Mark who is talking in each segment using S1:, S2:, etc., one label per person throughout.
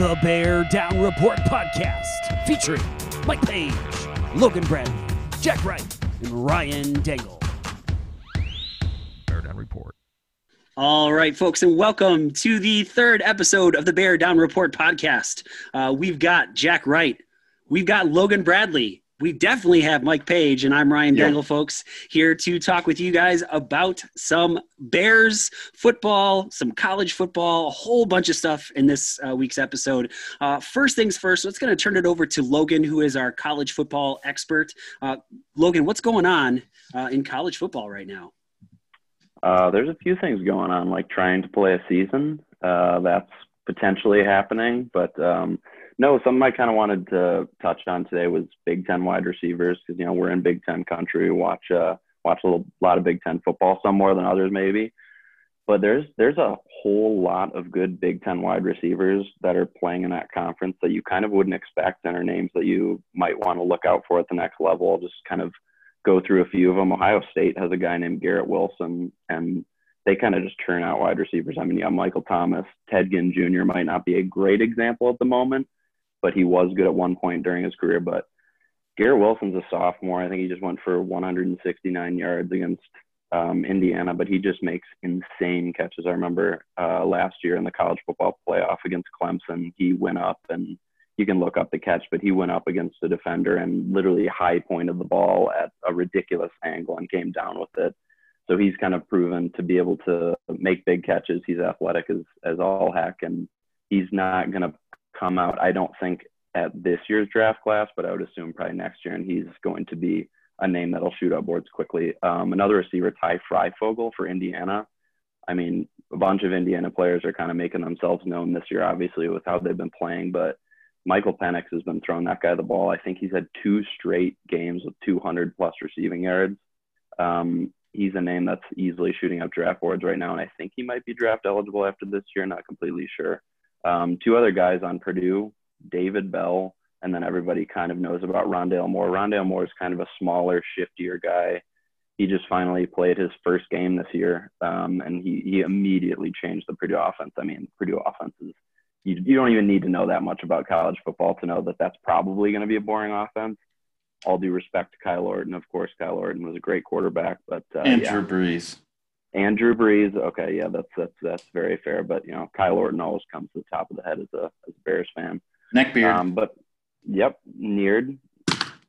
S1: the Bear Down Report podcast, featuring Mike Page, Logan Bradley, Jack Wright, and Ryan Dangle.
S2: Bear Down Report.
S1: All right, folks, and welcome to the third episode of the Bear Down Report podcast. Uh, we've got Jack Wright, we've got Logan Bradley, we definitely have Mike Page, and I'm Ryan Dangle, folks, here to talk with you guys about some Bears football, some college football, a whole bunch of stuff in this uh, week's episode. Uh, first things first, let's going to turn it over to Logan, who is our college football expert. Uh, Logan, what's going on uh, in college football right now?
S3: Uh, there's a few things going on, like trying to play a season. Uh, that's potentially happening, but um, no, something I kind of wanted to touch on today was Big Ten wide receivers because you know we're in Big Ten country. Watch uh, watch a little, lot of Big Ten football, some more than others maybe. But there's there's a whole lot of good Big Ten wide receivers that are playing in that conference that you kind of wouldn't expect, and are names that you might want to look out for at the next level. I'll just kind of go through a few of them. Ohio State has a guy named Garrett Wilson, and they kind of just turn out wide receivers. I mean, yeah, Michael Thomas, Ted Ginn Jr. might not be a great example at the moment, but he was good at one point during his career. But Garrett Wilson's a sophomore. I think he just went for 169 yards against um, Indiana, but he just makes insane catches. I remember uh, last year in the college football playoff against Clemson, he went up and you can look up the catch, but he went up against the defender and literally high pointed the ball at a ridiculous angle and came down with it. So he's kind of proven to be able to make big catches. He's athletic as, as all heck, and he's not going to come out, I don't think, at this year's draft class, but I would assume probably next year, and he's going to be a name that'll shoot up boards quickly. Um, another receiver, Ty Fryfogle for Indiana. I mean, a bunch of Indiana players are kind of making themselves known this year, obviously, with how they've been playing, but Michael Penix has been throwing that guy the ball. I think he's had two straight games with 200 plus receiving yards. Um, he's a name that's easily shooting up draft boards right now, and I think he might be draft eligible after this year. Not completely sure. Um, two other guys on Purdue, David Bell, and then everybody kind of knows about Rondale Moore. Rondale Moore is kind of a smaller, shiftier guy. He just finally played his first game this year, um, and he, he immediately changed the Purdue offense. I mean, Purdue offense is you, you don't even need to know that much about college football to know that that's probably going to be a boring offense. All due respect to Kyle Orton, of course, Kyle Orton was a great quarterback, but uh,
S4: Andrew
S3: yeah.
S4: Brees.
S3: Andrew Brees, okay, yeah, that's that's that's very fair. But you know, Kyle Orton always comes to the top of the head as a as a Bears fan.
S4: Neckbeard.
S3: Um, but yep, Neared.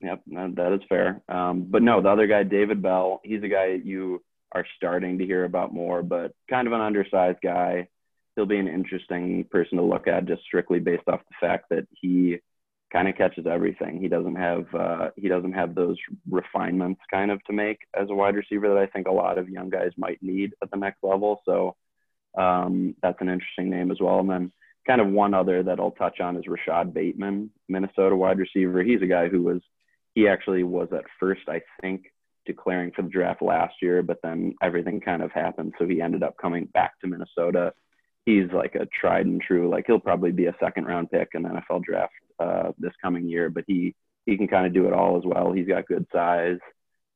S3: Yep, that is fair. Um, but no, the other guy, David Bell, he's a guy you are starting to hear about more, but kind of an undersized guy. He'll be an interesting person to look at just strictly based off the fact that he kind of catches everything. He doesn't have uh, he doesn't have those refinements kind of to make as a wide receiver that I think a lot of young guys might need at the next level. So um, that's an interesting name as well. And then kind of one other that I'll touch on is Rashod Bateman, Minnesota wide receiver. He's a guy who was he actually was at first I think declaring for the draft last year, but then everything kind of happened, so he ended up coming back to Minnesota. He's like a tried and true, like he'll probably be a second round pick in the NFL draft uh, this coming year, but he he can kind of do it all as well. He's got good size.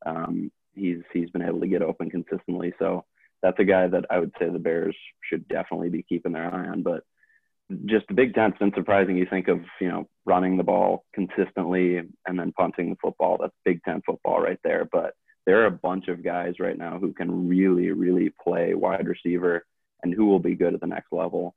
S3: Um, he's he's been able to get open consistently, so that's a guy that I would say the Bears should definitely be keeping their eye on. But just the Big Ten's been surprising. You think of you know running the ball consistently and then punting the football. That's Big Ten football right there. But there are a bunch of guys right now who can really really play wide receiver and who will be good at the next level.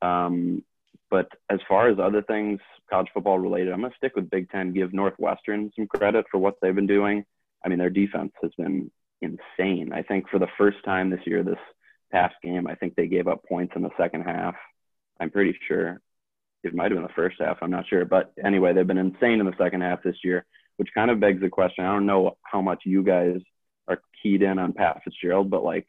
S3: Um, but as far as other things, college football related, I'm going to stick with Big Ten, give Northwestern some credit for what they've been doing. I mean, their defense has been insane. I think for the first time this year, this past game, I think they gave up points in the second half. I'm pretty sure it might have been the first half. I'm not sure. But anyway, they've been insane in the second half this year, which kind of begs the question. I don't know how much you guys are keyed in on Pat Fitzgerald, but like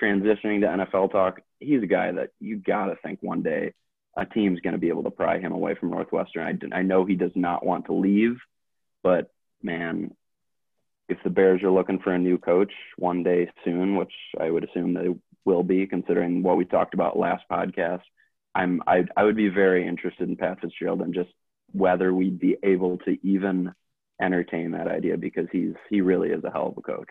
S3: transitioning to NFL talk, he's a guy that you got to think one day a team's going to be able to pry him away from Northwestern. I, I know he does not want to leave, but man, if the Bears are looking for a new coach one day soon, which I would assume they will be, considering what we talked about last podcast, I'm I, I would be very interested in Pat Fitzgerald and just whether we'd be able to even entertain that idea because he's he really is a hell of a coach.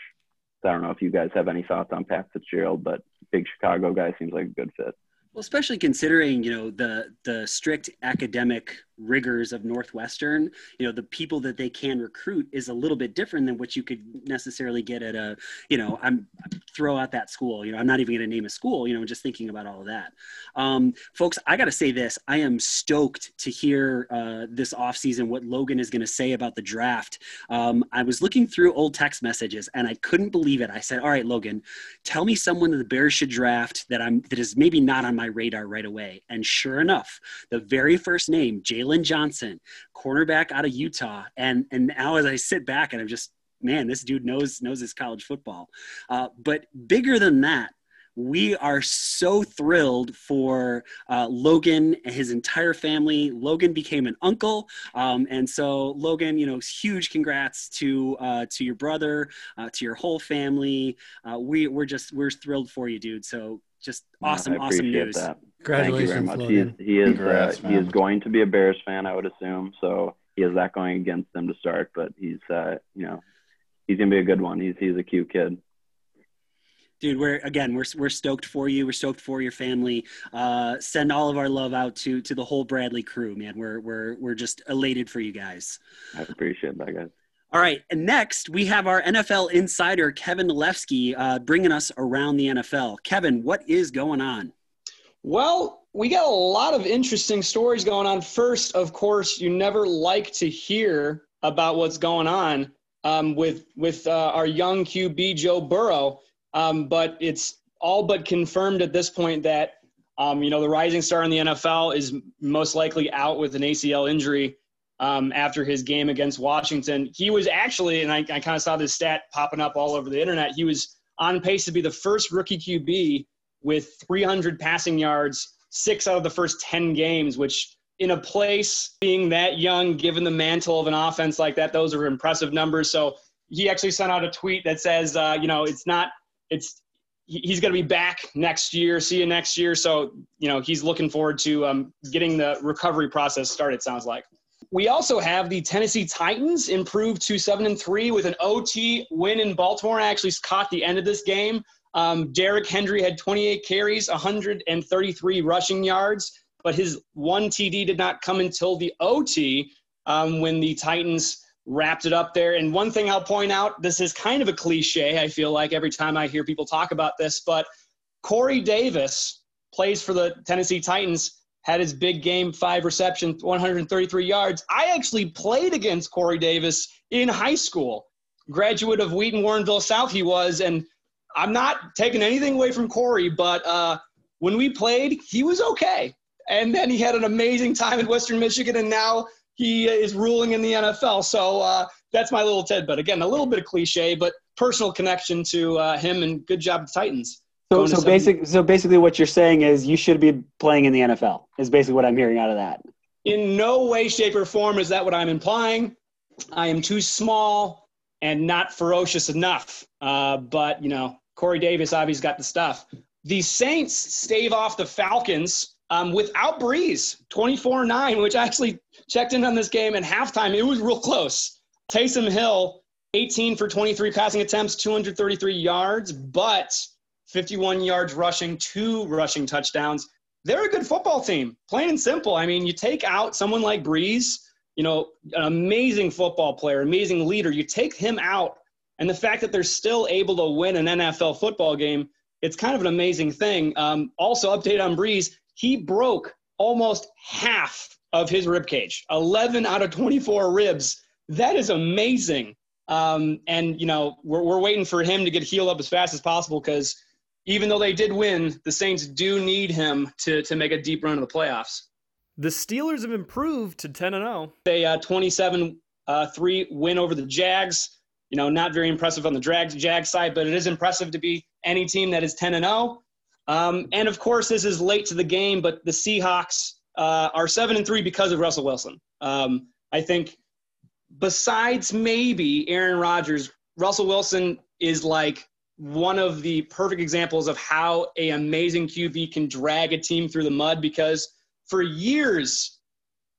S3: I don't know if you guys have any thoughts on Pat Fitzgerald, but big Chicago guy seems like a good fit.
S1: Well, especially considering you know the the strict academic rigors of Northwestern, you know the people that they can recruit is a little bit different than what you could necessarily get at a you know I'm throw out that school. You know I'm not even going to name a school. You know just thinking about all of that, um, folks. I got to say this: I am stoked to hear uh, this offseason what Logan is going to say about the draft. Um, I was looking through old text messages and I couldn't believe it. I said, "All right, Logan, tell me someone that the Bears should draft that I'm that is maybe not on my radar right away." And sure enough, the very first name, Jaylon Johnson, cornerback out of Utah, and and now as I sit back and I'm just man, this dude knows knows his college football. Uh, but bigger than that, we are so thrilled for uh, Logan and his entire family. Logan became an uncle, um, and so Logan, you know, huge congrats to uh, to your brother, uh, to your whole family. Uh, we we're just we're thrilled for you, dude. So just awesome, awesome news.
S3: That. Thank you very much. He is, he is, Congrats, uh, he is going to be a Bears fan, I would assume. So he has that going against him to start, but he's, uh, you know, he's gonna be a good one. He's he's a cute kid
S1: dude we're again we're, we're stoked for you we're stoked for your family uh, send all of our love out to to the whole bradley crew man we're we're we're just elated for you guys
S3: i appreciate that guys
S1: all right and next we have our nfl insider kevin Nalewski, uh, bringing us around the nfl kevin what is going on?
S4: Well we got a lot of interesting stories going on. First of course you never like to hear about what's going on um, with with uh, our young QB Joe Burrow. Um, but it's all but confirmed at this point that um, you know the rising star in the NFL is most likely out with an ACL injury um, after his game against Washington. He was actually, and I, I kind of saw this stat popping up all over the internet. He was on pace to be the first rookie QB with 300 passing yards, six out of the first 10 games, which in a place being that young, given the mantle of an offense like that, those are impressive numbers. So he actually sent out a tweet that says, uh, you know, it's not it's he's going to be back next year. See you next year. So you know he's looking forward to um, getting the recovery process started. Sounds like. We also have the Tennessee Titans improved to seven and three with an OT win in Baltimore. I actually caught the end of this game. Um, Derrick Henry had 28 carries, 133 rushing yards, but his one TD did not come until the OT um, when the Titans wrapped it up there. And one thing I'll point out this is kind of a cliche, I feel like, every time I hear people talk about this, but Corey Davis plays for the Tennessee Titans, had his big game, five receptions, 133 yards. I actually played against Corey Davis in high school, graduate of Wheaton Warrenville South, he was. And I'm not taking anything away from Corey, but uh, when we played, he was okay. And then he had an amazing time in Western Michigan, and now he is ruling in the NFL. So uh, that's my little tidbit. Again, a little bit of cliche, but personal connection to uh, him and good job, Titans.
S1: So, so basic, so basically, what you're saying is you should be playing in the NFL. Is basically what I'm hearing out of that.
S4: In no way, shape, or form is that what I'm implying. I am too small and not ferocious enough. Uh, but you know, Corey Davis obviously got the stuff. The Saints stave off the Falcons um, without Brees, 24 9, which I actually checked in on this game and halftime. It was real close. Taysom Hill, 18 for 23 passing attempts, 233 yards, but 51 yards rushing, two rushing touchdowns. They're a good football team, plain and simple. I mean, you take out someone like Brees, you know, an amazing football player, amazing leader. You take him out, and the fact that they're still able to win an NFL football game, it's kind of an amazing thing. Um, also, update on Brees he broke almost half of his rib cage 11 out of 24 ribs that is amazing um, and you know we're, we're waiting for him to get healed up as fast as possible because even though they did win the saints do need him to, to make a deep run of the playoffs.
S5: The steelers have improved to 10 and 0
S4: they uh, 27 uh, 3 win over the jags. You know not very impressive on the Jags, jag side but it is impressive to be any team that is 10 and 0 um, and of course, this is late to the game, but the Seahawks uh, are seven and three because of Russell Wilson. Um, I think, besides maybe Aaron Rodgers, Russell Wilson is like one of the perfect examples of how a amazing QB can drag a team through the mud. Because for years,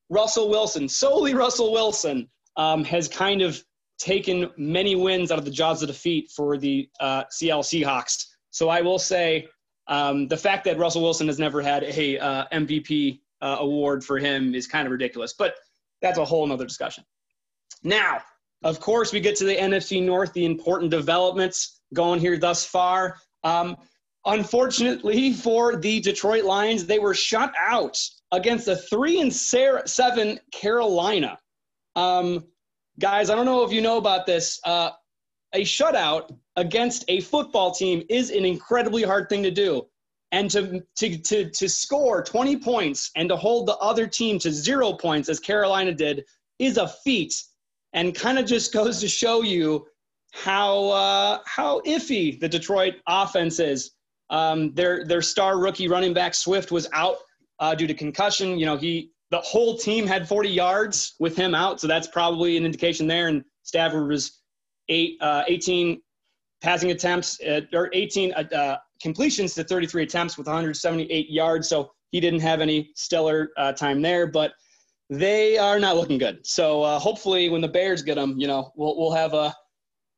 S4: Russell Wilson, solely Russell Wilson, um, has kind of taken many wins out of the jaws of defeat for the uh, Seattle Seahawks. So I will say Um, the fact that Russell Wilson has never had a uh, MVP uh, award for him is kind of ridiculous, but that's a whole nother discussion. Now, of course, we get to the NFC North, the important developments going here thus far. Um, unfortunately for the Detroit Lions, they were shut out against a three and seven Carolina. Um, guys, I don't know if you know about this. Uh, a shutout against a football team is an incredibly hard thing to do. And to, to, to, to score 20 points and to hold the other team to zero points, as Carolina did, is a feat and kind of just goes to show you how, uh, how iffy the Detroit offense is. Um, their, their star rookie running back Swift was out uh, due to concussion. You know, he the whole team had 40 yards with him out, so that's probably an indication there. And Stafford was eight, uh, 18 passing attempts uh, or 18 uh, uh completions to 33 attempts with 178 yards. So he didn't have any stellar time there, but they are not looking good. So uh, hopefully, when the Bears get them, you know, we'll we'll have a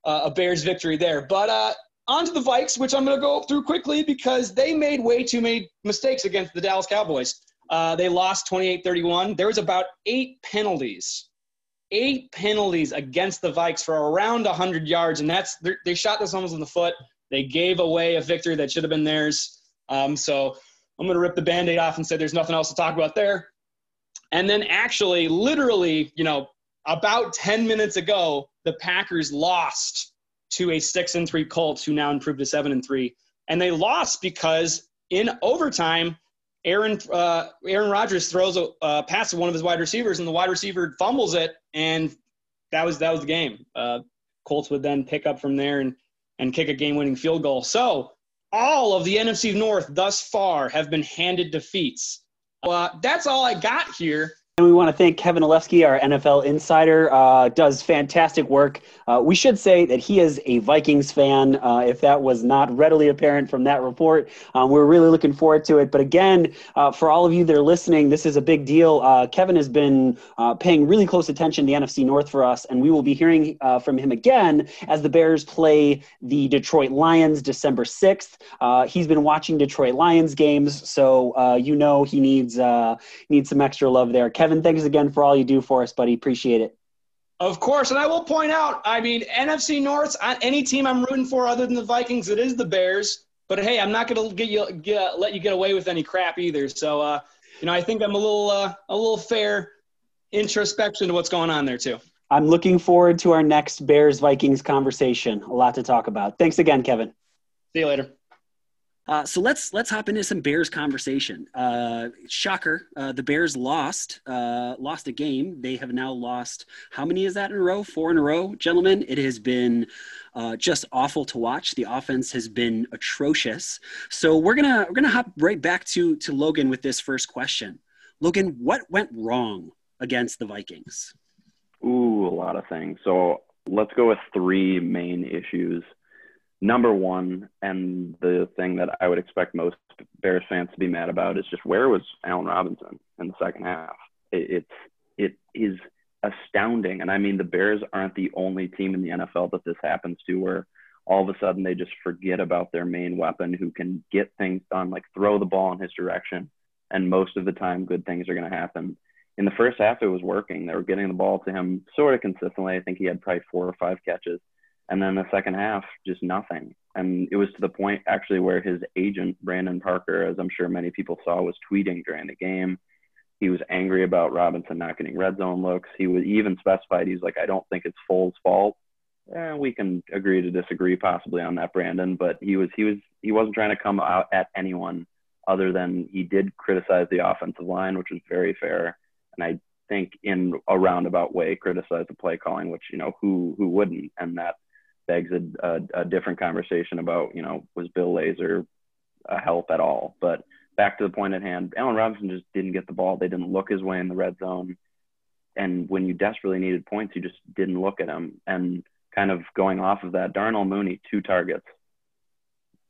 S4: a Bears victory there. But on to the Vikes, which I'm going to go through quickly because they made way too many mistakes against the Dallas Cowboys. Uh, they lost 28 31. There was about eight penalties, eight penalties against the Vikes for around 100 yards. And that's, they shot this almost in the foot. They gave away a victory that should have been theirs. Um, so I'm going to rip the band aid off and say there's nothing else to talk about there. And then, actually, literally, you know, about 10 minutes ago, the Packers lost to a six and three Colts, who now improved to seven and three. And they lost because in overtime, Aaron uh, Aaron Rodgers throws a pass to one of his wide receivers, and the wide receiver fumbles it, and that was that was the game. Uh, Colts would then pick up from there and and kick a game-winning field goal. So all of the NFC North thus far have been handed defeats. Uh, that's all I got here.
S1: And we want to thank Kevin Olewski, our NFL insider, uh, does fantastic work. Uh, we should say that he is a Vikings fan, uh, if that was not readily apparent from that report. Um, we're really looking forward to it. But again, uh, for all of you that are listening, this is a big deal. Uh, Kevin has been uh, paying really close attention to the NFC North for us, and we will be hearing from him again as the Bears play the Detroit Lions December 6th. he's been watching Detroit Lions games, so you know he needs, needs some extra love there. Kevin Kevin, thanks again for all you do for us, buddy. Appreciate it.
S4: Of course, and I will point out, I mean, NFC North, any team I'm rooting for other than the Vikings, it is the Bears. But hey, I'm not going to get you get, let you get away with any crap either. So, uh, you know, I think I'm a little uh, a little fair introspection to what's going on there too.
S1: I'm looking forward to our next Bears Vikings conversation. A lot to talk about. Thanks again, Kevin.
S4: See you later.
S1: Uh, so let's let's hop into some Bears conversation. Uh, shocker, uh, the Bears lost uh, lost a game. They have now lost how many is that in a row? Four in a row, gentlemen. It has been uh, just awful to watch. The offense has been atrocious. So we're gonna we're gonna hop right back to to Logan with this first question. Logan, what went wrong against the Vikings?
S3: Ooh, a lot of things. So let's go with three main issues number one, and the thing that I would expect most Bears fans to be mad about is just where was Allen Robinson in the second half? It, it's it is astounding, and I mean the Bears aren't the only team in the NFL that this happens to, where all of a sudden they just forget about their main weapon who can get things done, like throw the ball in his direction, and most of the time good things are going to happen. In the first half, it was working. They were getting the ball to him sort of consistently. I think he had probably four or five catches and then the second half, just nothing. And it was to the point actually where his agent, Brandon Parker, as I'm sure many people saw, was tweeting during the game. He was angry about Robinson not getting red zone looks. He was even specified, he's like, I don't think it's Foles' fault. Eh, we can agree to disagree possibly on that, Brandon, but he was he was he wasn't trying to come out at anyone other than he did criticize the offensive line, which was very fair. And I think in a roundabout way criticize the play calling, which, you know, who who wouldn't? And that begs a, a, a, different conversation about, you know, was Bill Lazor a help at all? But back to the point at hand, Allen Robinson just didn't get the ball. They didn't look his way in the red zone. And when you desperately needed points, you just didn't look at him. And kind of going off of that, Darnell Mooney, two targets.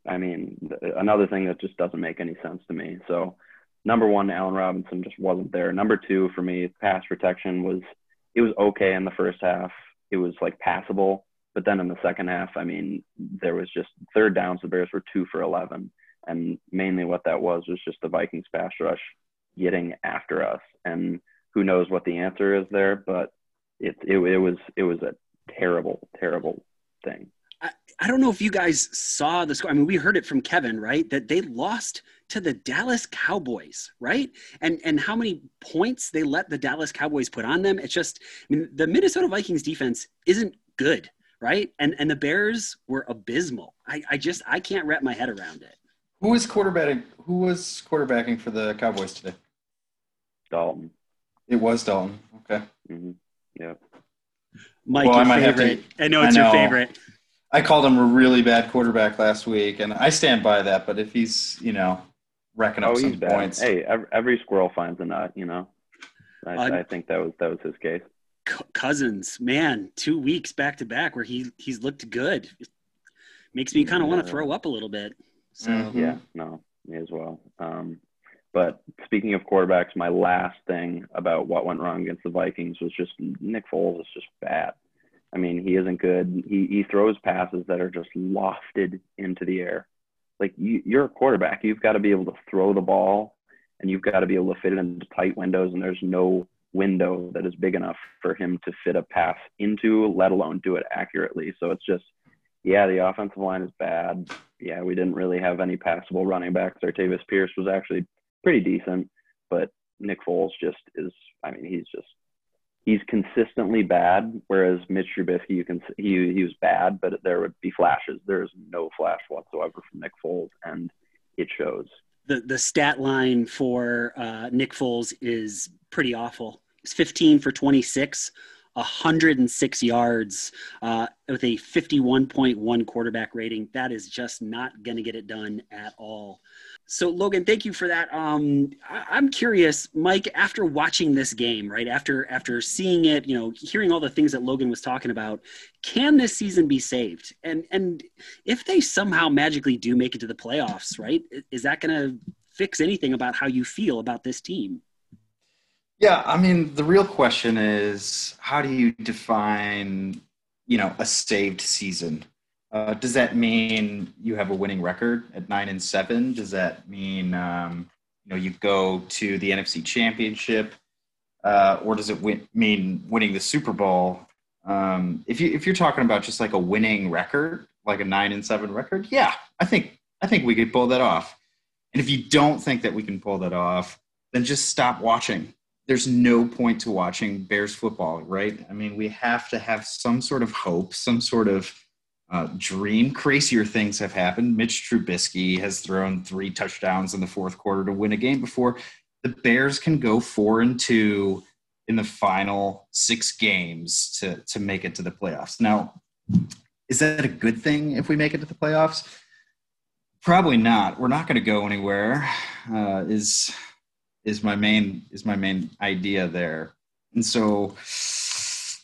S3: I mean, another thing that just doesn't make any sense to me. So, number one, Allen Robinson just wasn't there. Number two, for me, pass protection was it was okay in the first half. It was like passable, but then in the second half, I mean, there was just third downs. The Bears were two for 11. And mainly what that was was just the Vikings pass rush getting after us. And who knows what the answer is there, but it, it, it was, it was a terrible, terrible thing.
S1: I, I don't know if you guys saw the score. I mean, we heard it from Kevin, right? That they lost to the Dallas Cowboys, right? And and how many points they let the Dallas Cowboys put on them? It's just, I mean, the Minnesota Vikings defense isn't good, right? And and the Bears were abysmal. I, I just I can't wrap my head around it.
S6: Who was quarterbacking? Who was quarterbacking for the Cowboys today?
S3: Dalton.
S6: It was Dalton. Okay.
S3: hmm Yeah.
S1: Mike,
S6: Well, I
S1: your
S6: might have to-
S1: favorite. I know it's
S6: I
S1: your favorite.
S6: I called him a really bad quarterback last week, and I stand by that. But if he's, you know, racking up
S3: Oh,
S6: some
S3: he's bad.
S6: points,
S3: Hey, every, every squirrel finds a nut, you know. I,
S1: Uh,
S3: I think that was that was his case.
S1: C- Cousins, man, two weeks back to back where he he's looked good. Makes me kind of want to throw up a little bit. So
S6: Mhm.
S3: Yeah, no, me as well. Um, but speaking of quarterbacks, my last thing about what went wrong against the Vikings was just Nick Foles is just bad. I mean, he isn't good. He he throws passes that are just lofted into the air. Like you, you're a quarterback, you've got to be able to throw the ball, and you've got to be able to fit it into tight windows. And there's no window that is big enough for him to fit a pass into, let alone do it accurately. So it's just, yeah, the offensive line is bad yeah, we didn't really have any passable running backs. Artavis Pierce was actually pretty decent, but Nick Foles just is. I mean, he's just he's consistently bad. Whereas Mitch Trubisky, you can he he was bad, but there would be flashes. There is no flash whatsoever from Nick Foles, and it shows.
S1: the the stat line for uh, Nick Foles is pretty awful. It's 15 for 26, 106 yards uh, with a 51.1 quarterback rating. That is just not going to get it done at all. So Logan, thank you for that. Um, I, I'm curious, Mike. After watching this game, right after after seeing it, you know, hearing all the things that Logan was talking about, can this season be saved? And and if they somehow magically do make it to the playoffs, right? Is that going to fix anything about how you feel about this team?
S6: Yeah, I mean, the real question is how do you define, you know, a saved season? Uh, does that mean you have a winning record at nine and seven? Does that mean, um, you know, you go to the NFC Championship, uh, or does it win- mean winning the Super Bowl? Um, if you if you're talking about just like a winning record, like a nine and seven record, yeah, I think I think we could pull that off. And if you don't think that we can pull that off, then just stop watching there's no point to watching Bears football, right? I mean, we have to have some sort of hope, some sort of uh, dream. Crazier things have happened. Mitch Trubisky has thrown three touchdowns in the fourth quarter to win a game before the Bears can go four and two in the final six games to to make it to the playoffs. Now, is that a good thing if we make it to the playoffs? Probably not. We're not going to go anywhere. Uh, is is my main is my main idea there. And so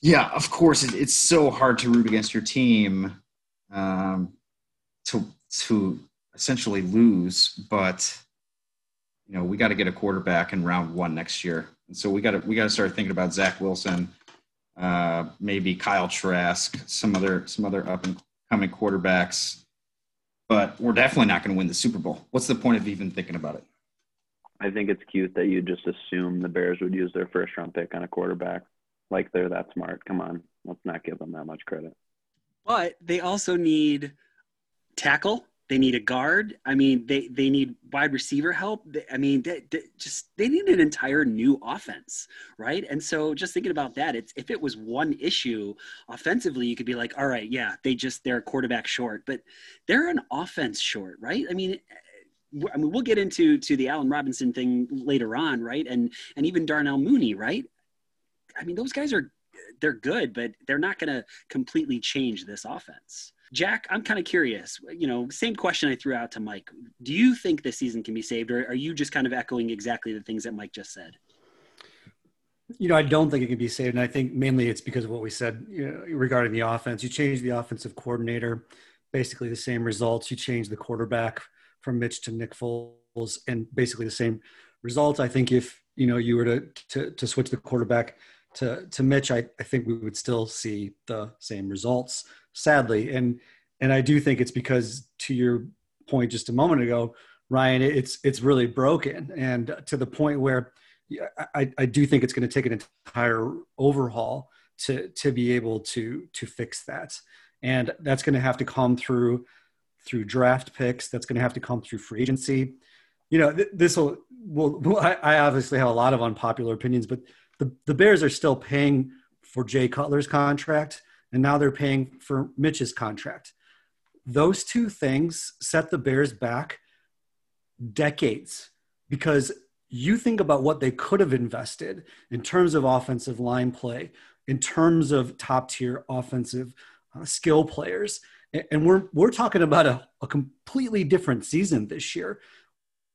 S6: yeah of course it, it's so hard to root against your team um, to to essentially lose but you know we got to get a quarterback in round one next year. And so we got to we got to start thinking about zach wilson uh, maybe kyle trask some other some other up and coming quarterbacks. But we're definitely not going to win the super bowl. What's the point of even thinking about it
S3: I think it's cute that you just assume the Bears would use their first round pick on a quarterback. Like they're that smart. Come on, let's not give them that much credit.
S1: But they also need tackle. They need a guard. I mean, they they need wide receiver help. I mean, they, they just they need an entire new offense, right? And so, just thinking about that, it's if it was one issue offensively, you could be like, all right, yeah, they just they're a quarterback short, but they're an offense short, right? I mean. I mean, we'll get into to the Allen Robinson thing later on, right? And and even Darnell Mooney, right? I mean, those guys are they're good, but they're not going to completely change this offense. Jack, I'm kind of curious. You know, same question I threw out to Mike. Do you think this season can be saved, or are you just kind of echoing exactly the things that Mike just said?
S7: You know, I don't think it can be saved, and I think mainly it's because of what we said you know, regarding the offense. You change the offensive coordinator, basically the same results. You change the quarterback from Mitch to Nick Foles, and basically the same results. I think if you know you were to to, to switch the quarterback to to Mitch, I, I think we would still see the same results. Sadly, and and I do think it's because to your point just a moment ago, Ryan, it's it's really broken, and to the point where I, I do think it's going to take an entire overhaul to to be able to to fix that, and that's going to have to come through through draft picks. That's going to have to come through free agency. You know, th- this will will. I, I obviously have a lot of unpopular opinions, but the the Bears are still paying for Jay Cutler's contract, and now they're paying for Mitch's contract. Those two things set the Bears back decades because you think about what they could have invested in terms of offensive line play, in terms of top tier offensive uh, skill players. And we're, we're talking about a, a completely different season this year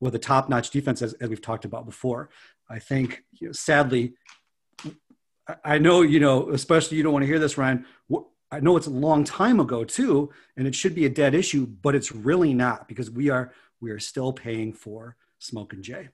S7: with a top notch defense, as, as we've talked about before. I think, you know, sadly, I know, you know, especially you don't want to hear this, Ryan. I know it's a long time ago too, and it should be a dead issue, but it's really not because we are we are still paying for Smoke and Jay.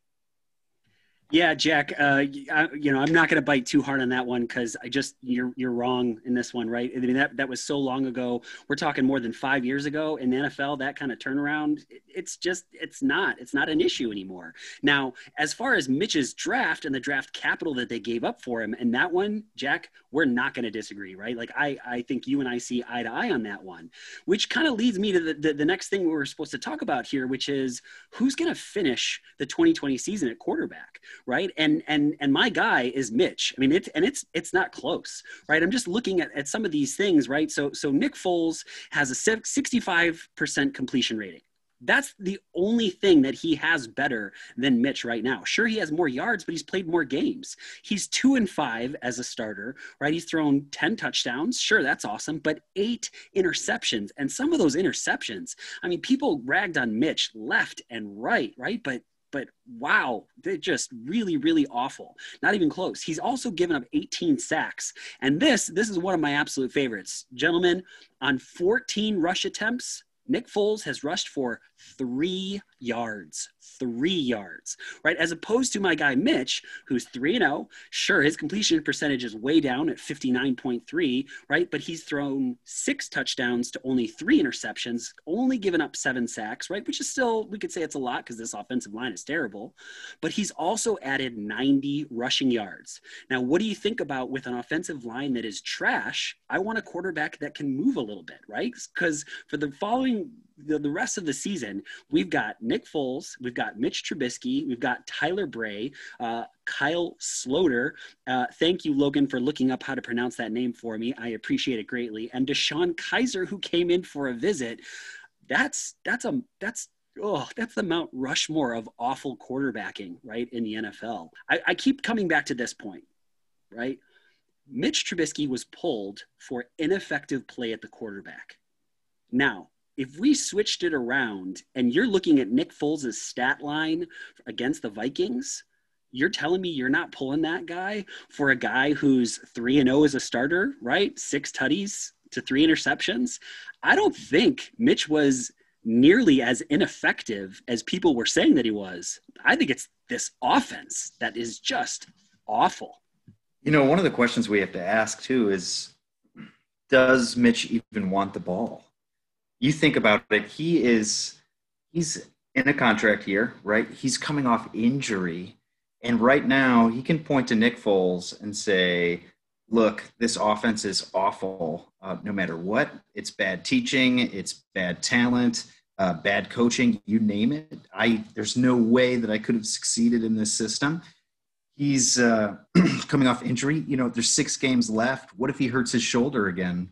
S1: Yeah, Jack. Uh, I, you know, I'm not going to bite too hard on that one because I just you're you're wrong in this one, right? I mean that that was so long ago. We're talking more than five years ago in the NFL. That kind of turnaround, it's just it's not it's not an issue anymore. Now, as far as Mitch's draft and the draft capital that they gave up for him, and that one, Jack, we're not going to disagree, right? Like I I think you and I see eye to eye on that one, which kind of leads me to the, the the next thing we're supposed to talk about here, which is who's going to finish the 2020 season at quarterback right? And and and my guy is Mitch. I mean, it's and it's it's not close, right? I'm just looking at, at some of these things, right? So so Nick Foles has a 65% completion rating. That's the only thing that he has better than Mitch right now. Sure, he has more yards, but he's played more games. He's two and five as a starter, right? He's thrown 10 touchdowns. Sure, that's awesome, but eight interceptions. And some of those interceptions, I mean, people ragged on Mitch left and right, right? But but wow, they're just really, really awful. Not even close. He's also given up 18 sacks. And this, this is one of my absolute favorites. Gentlemen, on 14 rush attempts, Nick Foles has rushed for three yards, three yards, right? As opposed to my guy Mitch, who's 3 and 0. Sure, his completion percentage is way down at 59.3, right? But he's thrown six touchdowns to only three interceptions, only given up seven sacks, right? Which is still, we could say it's a lot because this offensive line is terrible. But he's also added 90 rushing yards. Now, what do you think about with an offensive line that is trash? I want a quarterback that can move a little bit, right? Because for the following the, the rest of the season, we've got Nick Foles, we've got Mitch Trubisky, we've got Tyler Bray, uh, Kyle Sloter. Uh, thank you, Logan, for looking up how to pronounce that name for me. I appreciate it greatly. And DeShone Kizer, who came in for a visit. That's that's a that's oh, that's the Mount Rushmore of awful quarterbacking, right, in the NFL. I, I, keep coming back to this point, right? Mitch Trubisky was pulled for ineffective play at the quarterback. Now, if we switched it around and you're looking at Nick Foles' stat line against the Vikings, you're telling me you're not pulling that guy for a guy who's 3 and 0 as a starter, right? 6 tutties to 3 interceptions. I don't think Mitch was nearly as ineffective as people were saying that he was. I think it's this offense that is just awful.
S6: You know, one of the questions we have to ask too is does Mitch even want the ball? You think about it, he is he's in a contract year, right? He's coming off injury. And right now, he can point to Nick Foles and say, look, this offense is awful uh, no matter what. It's bad teaching, it's bad talent, uh, bad coaching, you name it. I There's no way that I could have succeeded in this system. He's uh, coming off injury. You know, there's six games left. What if he hurts his shoulder again?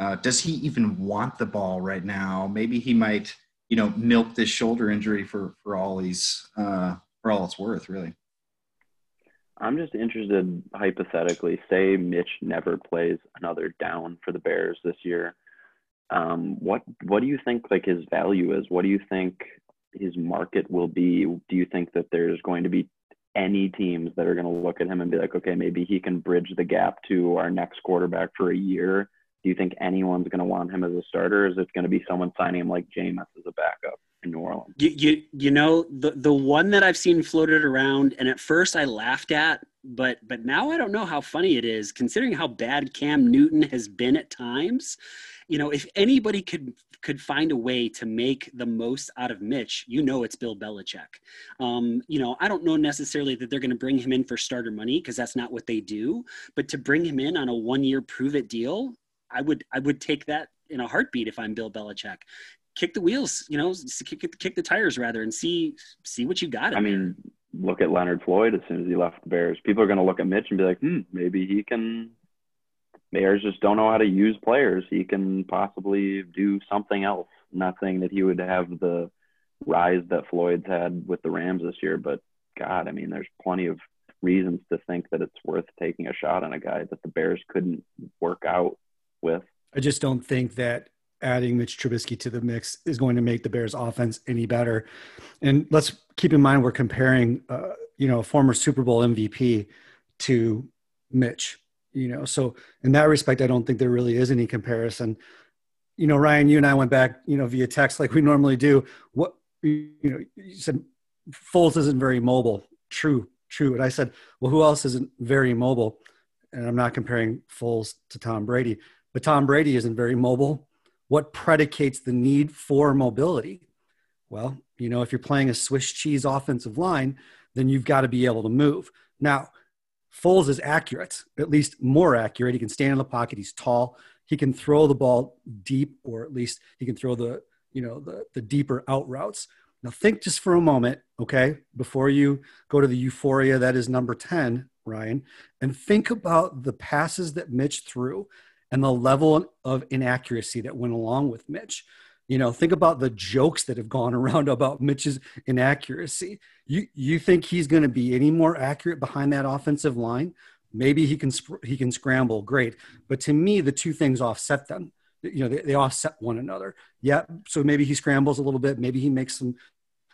S6: Uh, does he even want the ball right now? Maybe he might, you know, milk this shoulder injury for for all he's uh, for all it's worth, really.
S3: I'm just interested, hypothetically, say Mitch never plays another down for the Bears this year. Um, what what do you think like his value is? What do you think his market will be? Do you think that there's going to be any teams that are going to look at him and be like, okay, maybe he can bridge the gap to our next quarterback for a year do you think anyone's going to want him as a starter? Is it going to be someone signing him like Jameis as a backup in New Orleans?
S1: You, you, you know, the, the one that I've seen floated around, and at first I laughed at, but but now I don't know how funny it is, considering how bad Cam Newton has been at times. You know, if anybody could could find a way to make the most out of Mitch, you know it's Bill Belichick. Um, you know, I don't know necessarily that they're going to bring him in for starter money because that's not what they do. But to bring him in on a one-year prove-it deal, I would I would take that in a heartbeat if I'm Bill Belichick. Kick the wheels, you know, kick, kick the tires rather, and see see what you got.
S3: I mean, look at Leonard Floyd as soon as he left the Bears. People are going to look at Mitch and be like, hmm, maybe he can. Bears just don't know how to use players. He can possibly do something else. Not saying that he would have the rise that Floyd's had with the Rams this year, but God, I mean, there's plenty of reasons to think that it's worth taking a shot on a guy that the Bears couldn't work out with.
S7: I just don't think that adding Mitch Trubisky to the mix is going to make the Bears offense any better. And let's keep in mind we're comparing, uh, you know, a former Super Bowl MVP to Mitch. You know, so in that respect, I don't think there really is any comparison. You know, Ryan, you and I went back, you know, via text like we normally do. What you know, you said Foles isn't very mobile. True, true. And I said, well, who else isn't very mobile? And I'm not comparing Foles to Tom Brady, but Tom Brady isn't very mobile. What predicates the need for mobility? Well, you know, if you're playing a Swiss cheese offensive line, then you've got to be able to move. Now, Foles is accurate, at least more accurate. He can stand in the pocket. He's tall. He can throw the ball deep, or at least he can throw the you know the the deeper out routes. Now think just for a moment, okay, before you go to the euphoria that is number ten, Ryan, and think about the passes that Mitch threw and the level of inaccuracy that went along with Mitch. You know, think about the jokes that have gone around about Mitch's inaccuracy. You you think he's going to be any more accurate behind that offensive line? Maybe he can he can scramble, great. But to me, the two things offset them. You know, they, they offset one another. Yeah, so maybe he scrambles a little bit. Maybe he makes some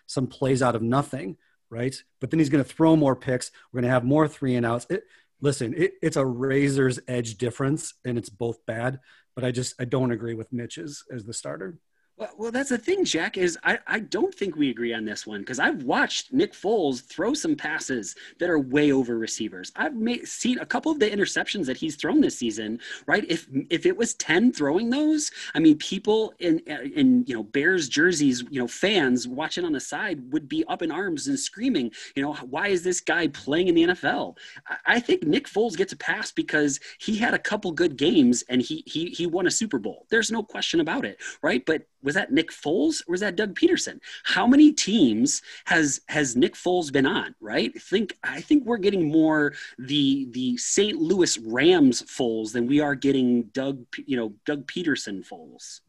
S7: some plays out of nothing, right? But then he's going to throw more picks. We're going to have more three and outs. It, listen, it, it's a razor's edge difference, and it's both bad. But I just I don't agree with Mitch's as the starter.
S1: Well, well, that's the thing, Jack, is I, I don't think we agree on this one because I've watched Nick Foles throw some passes that are way over receivers. I've seen a couple of the interceptions that he's thrown this season, right? If if it was 10 throwing those, I mean, people in in you know Bears jerseys, you know, fans watching on the side would be up in arms and screaming, you know, why is this guy playing in the NFL? I, I think Nick Foles gets a pass because he had a couple good games and he he he won a Super Bowl. There's no question about it, right? But was that Nick Foles or was that Doug Pederson? How many teams has has Nick Foles been on? Right? I think I think we're getting more the the St. Louis Rams Foles than we are getting Doug you know Doug Pederson Foles.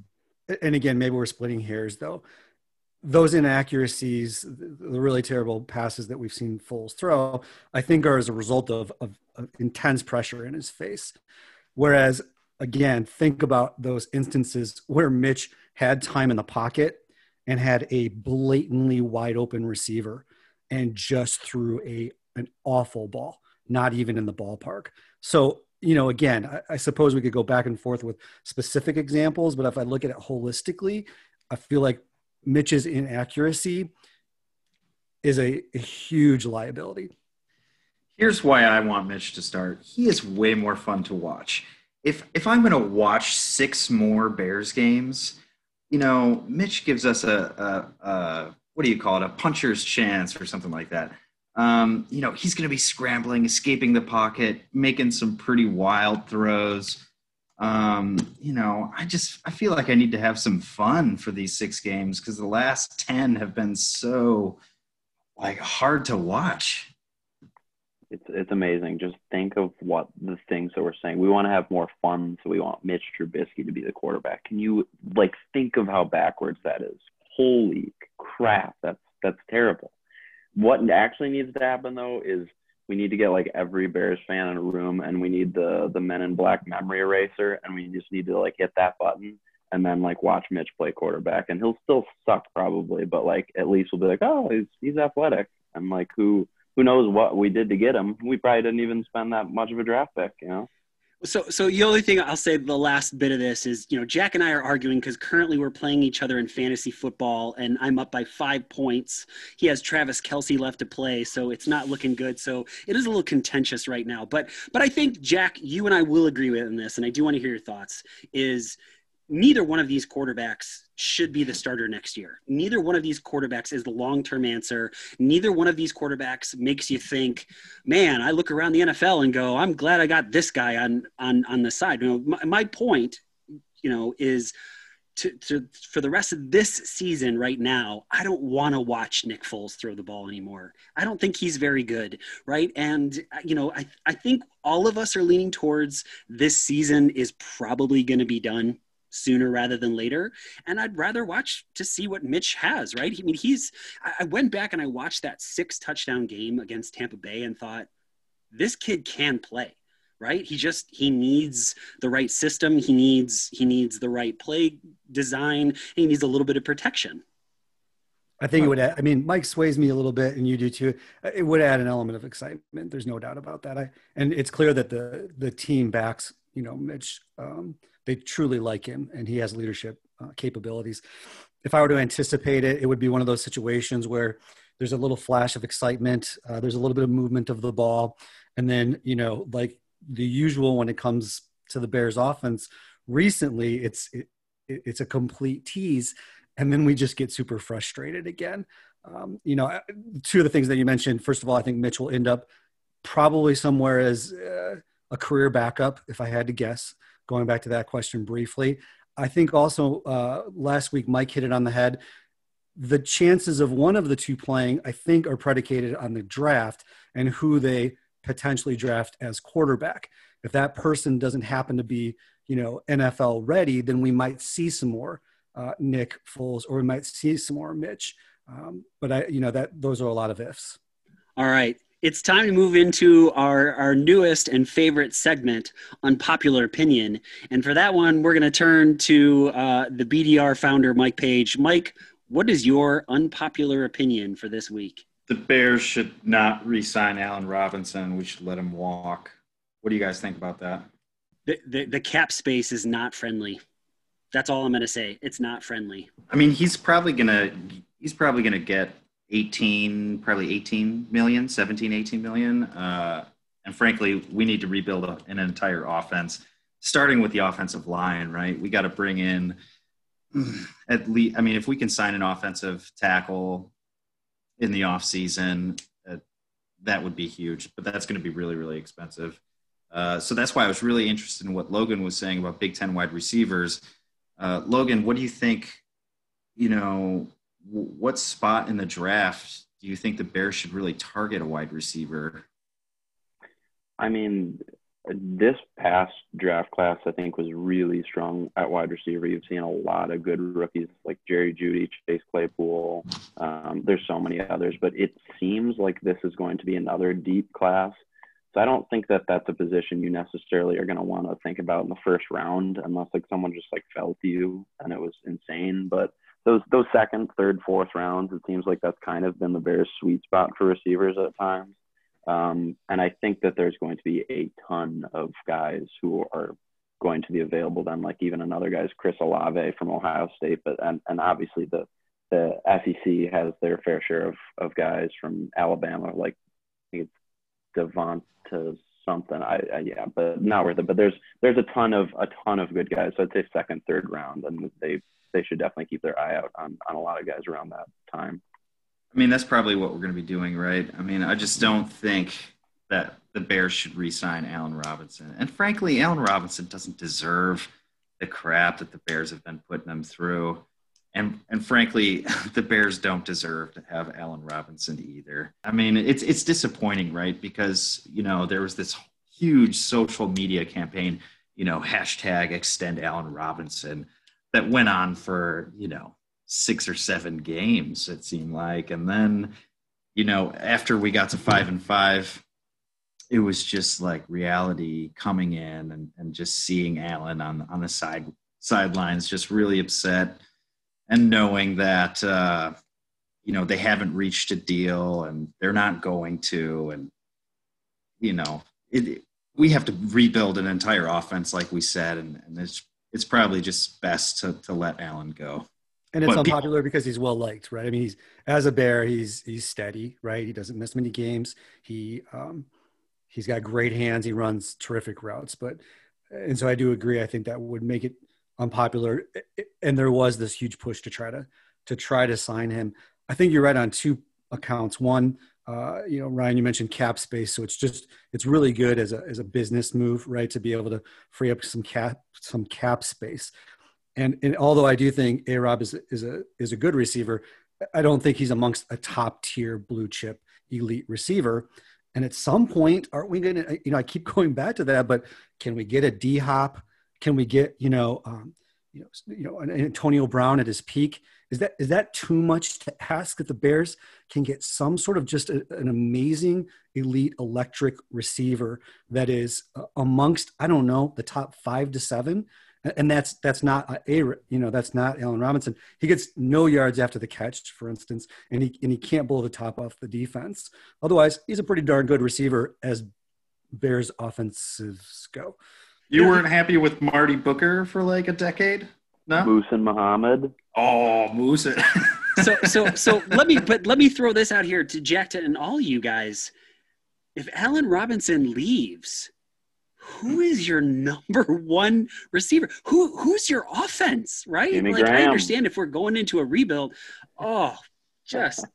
S7: And again, maybe we're splitting hairs though. Those inaccuracies, the really terrible passes that we've seen Foles throw, I think are as a result of, of, of intense pressure in his face. Whereas again, think about those instances where Mitch had time in the pocket and had a blatantly wide open receiver and just threw a an awful ball, not even in the ballpark. So, you know, again, I, I, suppose we could go back and forth with specific examples, but if I look at it holistically, I feel like Mitch's inaccuracy is a, a huge liability.
S6: Here's why I want Mitch to start. He is way more fun to watch. If if I'm going to watch six more Bears games, you know, Mitch gives us a, a, a, what do you call it, a puncher's chance or something like that. Um, you know, he's going to be scrambling, escaping the pocket, making some pretty wild throws. Um, you know, I just I feel like I need to have some fun for these six games because the last ten have been so like hard to watch
S3: it's it's amazing. Just think of what the things that we're saying. We want to have more fun, so we want Mitch Trubisky to be the quarterback. Can you like think of how backwards that is? Holy crap, that's that's terrible. What actually needs to happen though is we need to get like every Bears fan in a room, and we need the the Men in Black memory eraser, and we just need to like hit that button and then like watch Mitch play quarterback, and he'll still suck probably, but like at least we'll be like, oh, he's he's athletic, and like who who knows what we did to get him? We probably didn't even spend that much of a draft pick, you know.
S1: So, so the only thing I'll say the last bit of this is, you know, Jack and I are arguing because currently we're playing each other in fantasy football, and I'm up by five points. He has Travis Kelce left to play, so it's not looking good. So it is a little contentious right now. But, but I think Jack, you and I will agree with in this, and I do want to hear your thoughts. Is neither one of these quarterbacks should be the starter next year. Neither one of these quarterbacks is the long term answer. Neither one of these quarterbacks makes you think, man, I look around the NFL and go, I'm glad I got this guy on on on the side. You know, my, my point, you know, is to, to for the rest of this season right now, I don't want to watch Nick Foles throw the ball anymore. I don't think he's very good, right? And you know, I I think all of us are leaning towards this season is probably going to be done sooner rather than later. And I'd rather watch to see what Mitch has, right? I mean, he's, I went back and I watched that six touchdown game against Tampa Bay and thought, this kid can play right he just he needs the right system he needs he needs the right play design he needs a little bit of protection
S7: I think it would. Add, I mean, Mike sways me a little bit, and you do too. It would add an element of excitement. There's no doubt about that. I and it's clear that the the team backs you know Mitch. Um, they truly like him, and he has leadership uh, capabilities. If I were to anticipate it, it would be one of those situations where there's a little flash of excitement. Uh, there's a little bit of movement of the ball, and then you know, like the usual when it comes to the Bears offense. Recently, it's it, it's a complete tease, and then we just get super frustrated again. Um, you know, two of the things that you mentioned. First of all, I think Mitch will end up probably somewhere as uh, a career backup, if I had to guess. Going back to that question briefly, I think also uh, last week Mike hit it on the head. The chances of one of the two playing, I think, are predicated on the draft and who they potentially draft as quarterback. If that person doesn't happen to be, you know, NFL ready, then we might see some more uh, Nick Foles, or we might see some more Mitch. Um, but I, you know, that those are a lot of ifs.
S1: All right. It's time to move into our, our newest and favorite segment, Unpopular Opinion. And for that one, we're going to turn to uh, the BDR founder, Mike Page. Mike, what is your unpopular opinion for this week?
S6: The Bears should not re sign Allen Robinson. We should let him walk. What do you guys think about that?
S1: The, the, the cap space is not friendly. That's all I'm going to say. It's not friendly.
S6: I mean, he's probably going to he's probably going to get 18 probably 18 million 17 18 million. Uh, and frankly we need to rebuild a, an entire offense starting with the offensive line right? We got to bring in at least i mean if we can sign an offensive tackle in the off season uh, that would be huge but that's going to be really really expensive. Uh, so that's why i was really interested in what logan was saying about big 10 wide receivers. Uh, logan what do you think you know what spot in the draft do you think the Bears should really target a wide receiver?
S3: I mean, this past draft class, I think, was really strong at wide receiver. You've seen a lot of good rookies like Jerry Jeudy, Chase Claypool. Um, there's so many others, but it seems like this is going to be another deep class. So I don't think that that's a position you necessarily are going to want to think about in the first round, unless like someone just like fell to you and it was insane. But those those second, third, fourth rounds, it seems like that's kind of been the Bears' sweet spot for receivers at times. Um, and I think that there's going to be a ton of guys who are going to be available then, like even another guy's Chris Olave from Ohio State, but and, and obviously the the SEC has their fair share of, of guys from Alabama, like I think it's Devonta something. I, I, yeah, but not worth it. But there's there's a ton of a ton of good guys. So I'd say second, third round, and they they should definitely keep their eye out on, on a lot of guys around that time.
S6: I mean, that's probably what we're going to be doing, right? I mean, I just don't think that the Bears should re-sign Allen Robinson. And frankly, Allen Robinson doesn't deserve the crap that the Bears have been putting them through. And and frankly, the Bears don't deserve to have Allen Robinson either. I mean, it's it's disappointing, right? Because you know there was this huge social media campaign, you know, hashtag extend Allen Robinson that went on for you know six or seven games it seemed like. And then you know after we got to five and five it was just like reality coming in and, and just seeing alan on on the side sidelines just really upset and knowing that uh, you know they haven't reached a deal and they're not going to. And you know it, we have to rebuild an entire offense like we said and, and it's it's probably just best to, to let Allen go.
S7: And it's but unpopular because he's well liked, right? I mean, he's as a bear, he's he's steady, right? He doesn't miss many games. He um, he's got great hands. He runs terrific routes, but and so I do agree. I think that would make it unpopular, and there was this huge push to try to to try to sign him. I think you're right on two accounts. One, uh, you know, Ryan, you mentioned cap space, so it's just it's really good as a as a business move, right, to be able to free up some cap some cap space. And, and although I do think A Rob is is a is a good receiver, I don't think he's amongst a top tier blue chip elite receiver. And at some point, aren't we going to? You know, I keep going back to that, but can we get a D Hop? Can we get you know, um, you know, you know, an Antonio Brown at his peak? Is that is that too much to ask that the Bears can get some sort of just a, an amazing elite electric receiver that is uh, amongst I don't know the top five to seven? and that's that's not a you know that's not Allen Robinson. He gets no yards after the catch, for instance, and he and he can't blow the top off the defense. Otherwise, he's a pretty darn good receiver as Bears offenses go.
S6: You weren't happy with Marty Booker for like a decade, no?
S3: Moose and Muhammad.
S6: Oh, Muhsin.
S1: so so so let me but let me throw this out here to Jack and all you guys. If Allen Robinson leaves, who hmm. is your number one receiver? Who who's your offense? Right?
S3: Jimmy
S1: like
S3: Graham.
S1: I understand if we're going into a rebuild. Oh, just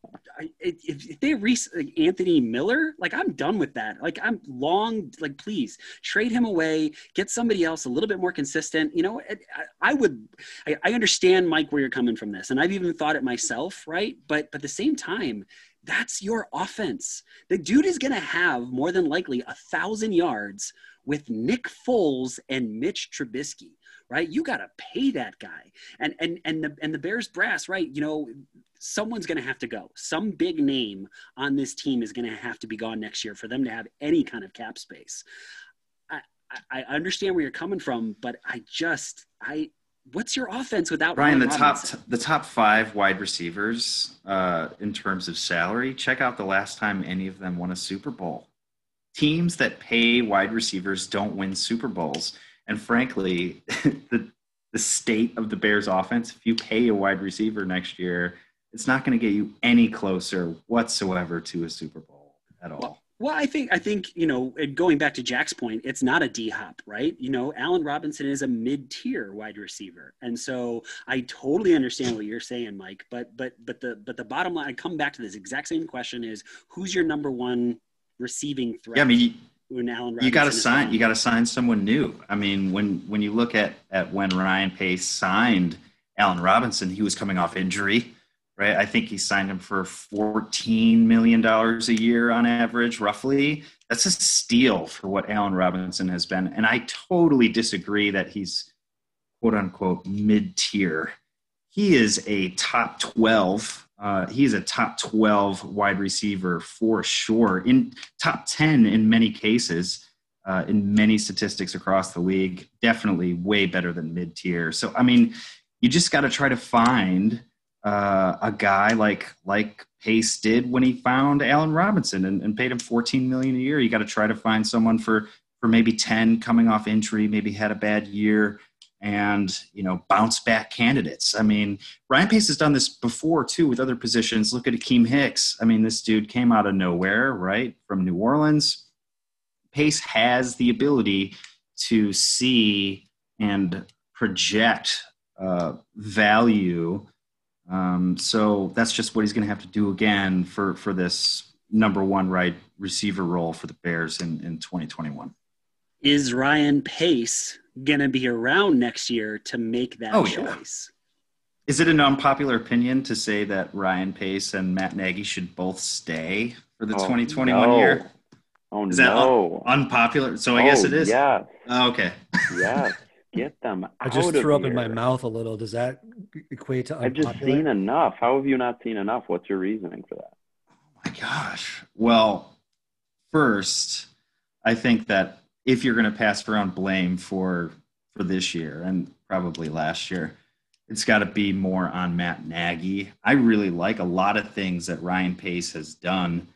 S1: if, if they re like Anthony Miller, like I'm done with that. Like I'm long. Like please trade him away. Get somebody else a little bit more consistent. You know, I, I would. I, I understand Mike where you're coming from this, and I've even thought it myself. Right, but but at the same time that's your offense. The dude is going to have more than likely a thousand yards with Nick Foles and Mitch Trubisky, right? You got to pay that guy. And and and the and the Bears brass, right? You know, someone's going to have to go. Some big name on this team is going to have to be gone next year for them to have any kind of cap space. I I understand where you're coming from, but I just I what's your offense without
S6: Ryan?
S1: Ryan
S6: the
S1: Robinson?
S6: top the top five wide receivers uh, in terms of salary. Check out the last time any of them won a Super Bowl teams that pay wide receivers don't win Super Bowls. And frankly, the the state of the Bears offense, if you pay a wide receiver next year, it's not going to get you any closer whatsoever to a Super Bowl at all.
S1: Well, I think I think you know, going back to Jack's point, it's not a D hop, right? You know, Allen Robinson is a mid-tier wide receiver, and so I totally understand what you're saying, Mike. But but but the but the bottom line, I come back to this exact same question: is who's your number one receiving threat.
S6: Yeah, I mean,
S1: when Allen
S6: you got to sign. You got to sign someone new. I mean, when when you look at at when Ryan Pace signed Allen Robinson, he was coming off injury, right? I think he signed him for fourteen million dollars a year on average, roughly. That's a steal for what Allen Robinson has been, and I totally disagree that he's quote unquote mid tier. He is a top twelve uh, he's a top 12 wide receiver for sure, in top 10 in many cases, uh, in many statistics across the league. Definitely way better than mid tier. So, I mean, you just got to try to find uh, a guy like like Pace did when he found Allen Robinson and, and paid him 14 million a year. You got to try to find someone for for maybe 10 coming off injury, maybe had a bad year and you know bounce back candidates. I mean, Ryan Pace has done this before too with other positions. Look at Akiem Hicks. I mean, this dude came out of nowhere, right, from New Orleans. Pace has the ability to see and project uh, value. Um, so that's just what he's going to have to do again for for this number one right receiver role for the Bears in in 2021.
S1: Is Ryan Pace going to be around next year to make that oh, choice. Yeah.
S6: Is it an unpopular opinion to say that Ryan Pace and Matt Nagy should both stay for the oh, 2021
S3: no.
S6: year?
S3: Oh
S6: is
S3: that
S6: no! Un- unpopular. So I oh, guess
S3: oh,
S6: it is.
S3: Yeah.
S6: Oh, okay.
S3: yeah. Get them.
S7: I just threw up
S3: here.
S7: in my mouth a little. Does that equate to?
S3: Unpopular? I've just seen enough. How have you not seen enough? What's your reasoning for that?
S6: Oh my gosh. Well, first, I think that if you're going to pass around blame for for this year and probably last year, it's got to be more on Matt Nagy. I really like a lot of things that Ryan Pace has done.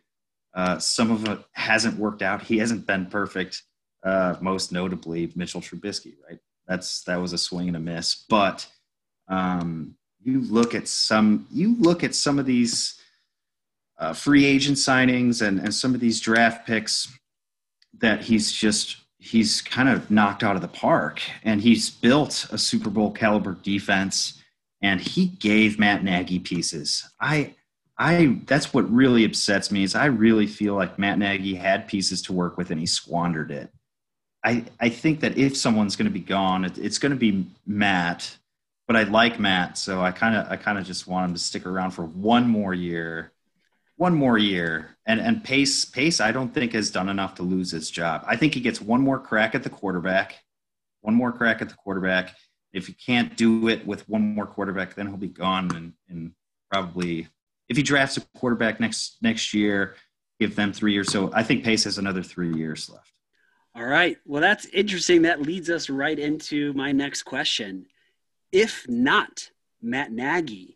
S6: Uh, some of it hasn't worked out. He hasn't been perfect. Uh, most notably, Mitchell Trubisky. Right? That's that was a swing and a miss. But um, you look at some. You look at some of these uh, free agent signings and and some of these draft picks that he's just he's kind of knocked out of the park and he's built a Super Bowl caliber defense and he gave Matt Nagy pieces. I I that's what really upsets me is I really feel like Matt Nagy had pieces to work with and he squandered it. I I think that if someone's going to be gone, it, it's going to be Matt. But I like Matt, so I kind of I kind of just want him to stick around for one more year, one more year. And and Pace Pace I don't think has done enough to lose his job. I think he gets one more crack at the quarterback, one more crack at the quarterback. If he can't do it with one more quarterback, then he'll be gone and, and probably if he drafts a quarterback next next year, give them three years. So I think Pace has another three years left.
S1: All right. Well, that's interesting. That leads us right into my next question. If not Matt Nagy,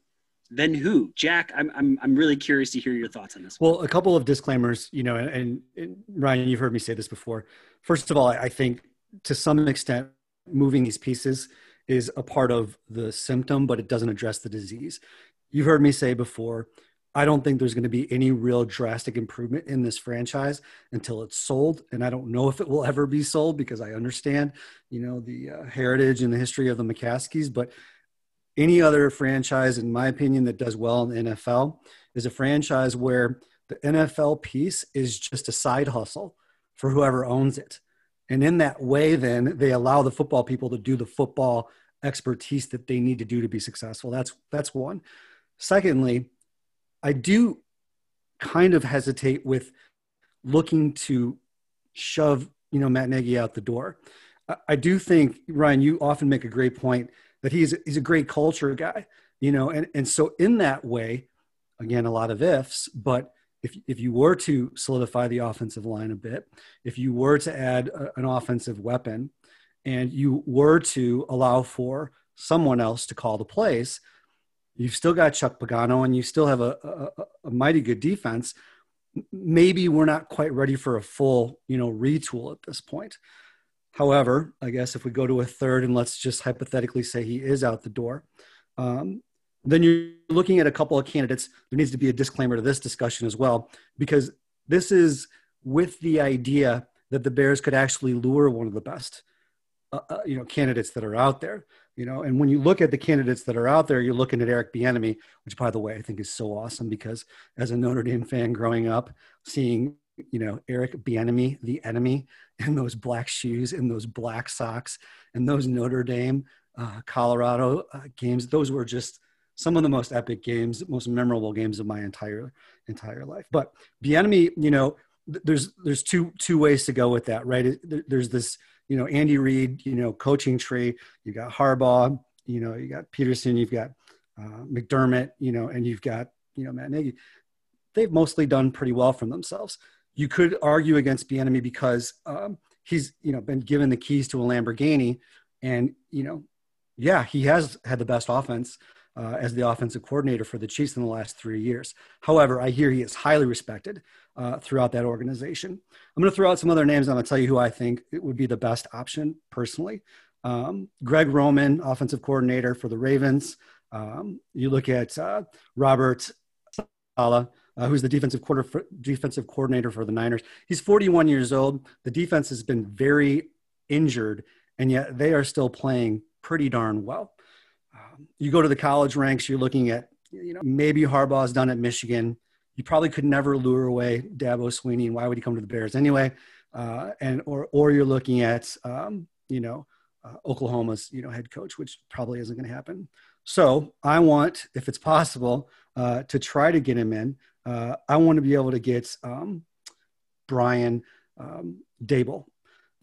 S1: then who? Jack, I'm, I'm, I'm really curious to hear your thoughts on this.
S7: Well, a couple of disclaimers, you know, and, and Ryan, you've heard me say this before. First of all, I think to some extent, moving these pieces is a part of the symptom, but it doesn't address the disease. You've heard me say before, I don't think there's going to be any real drastic improvement in this franchise until it's sold. And I don't know if it will ever be sold because I understand, you know, the uh, heritage and the history of the McCaskies. But any other franchise, in my opinion, that does well in the NFL is a franchise where the NFL piece is just a side hustle for whoever owns it. And in that way, then they allow the football people to do the football expertise that they need to do to be successful. That's that's one. Secondly, I do kind of hesitate with looking to shove, you know, Matt Nagy out the door. I do think Ryan, you often make a great point that he's he's a great culture guy, you know, and and so in that way, again, a lot of ifs, but if if you were to solidify the offensive line a bit, if you were to add a, an offensive weapon, and you were to allow for someone else to call the plays, You've still got Chuck Pagano, and you still have a, a, a mighty good defense. Maybe we're not quite ready for a full, you know, retool at this point. However, I guess if we go to a third, and let's just hypothetically say he is out the door, um, then you're looking at a couple of candidates. There needs to be a disclaimer to this discussion as well, because this is with the idea that the Bears could actually lure one of the best, uh, uh, you know, candidates that are out there you know and when you look at the candidates that are out there you're looking at eric bieniemy which by the way i think is so awesome because as a notre dame fan growing up seeing you know eric bieniemy the enemy in those black shoes and those black socks and those notre dame uh, colorado uh, games those were just some of the most epic games most memorable games of my entire entire life but bieniemy you know there's there's two two ways to go with that right there's this you know, Andy Reid, you know, coaching tree. You got Harbaugh, you know, you got Pederson, you've got uh, McDermott, you know, and you've got, you know, Matt Nagy. They've mostly done pretty well for themselves. You could argue against Bieniemy because um, he's, you know, been given the keys to a Lamborghini, and you know, yeah, he has had the best offense uh, as the offensive coordinator for the Chiefs in the last three years. However, I hear he is highly respected uh, throughout that organization. I'm going to throw out some other names. I'm going to tell you who I think it would be the best option personally. Um, Greg Roman, offensive coordinator for the Ravens. Um, you look at uh, Robert Saleh, uh, who's the defensive quarter for, defensive coordinator for the Niners. He's 41 years old. The defense has been very injured, and yet they are still playing pretty darn well. Um, you go to the college ranks, you're looking at, you know, maybe Harbaugh's done at Michigan. You probably could never lure away Dabo Swinney, and why would he come to the Bears anyway? Uh, and or or you're looking at, um, you know, uh, Oklahoma's you know head coach, which probably isn't going to happen. So I want, if it's possible, uh, to try to get him in. Uh, I want to be able to get um, Brian um, Daboll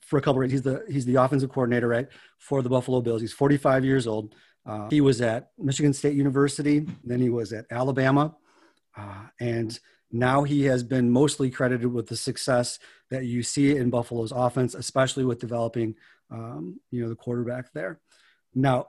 S7: for a couple of He's the he's the offensive coordinator right for the Buffalo Bills. He's 45 years old. Uh, he was at Michigan State University, then he was at Alabama, uh, and now he has been mostly credited with the success that you see in Buffalo's offense, especially with developing, um, you know, the quarterback there. Now,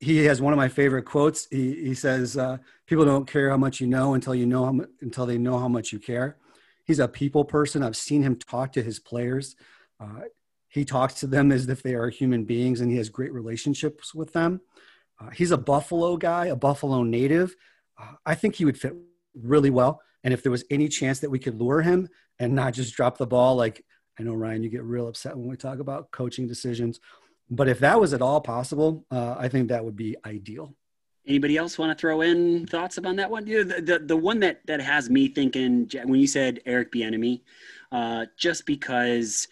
S7: he has one of my favorite quotes. He, he says, uh, "People don't care how much you know until you know how until they know how much you care." He's a people person. I've seen him talk to his players. Uh, he talks to them as if they are human beings, and he has great relationships with them. Uh, he's a Buffalo guy, a Buffalo native. Uh, I think he would fit really well. And if there was any chance that we could lure him and not just drop the ball like I know Ryan, you get real upset when we talk about coaching decisions, but if that was at all possible, uh, I think that would be ideal.
S1: Anybody else want to throw in thoughts about that one? You know, the, the, the one that that has me thinking when you said Eric Bieniemy, uh, just because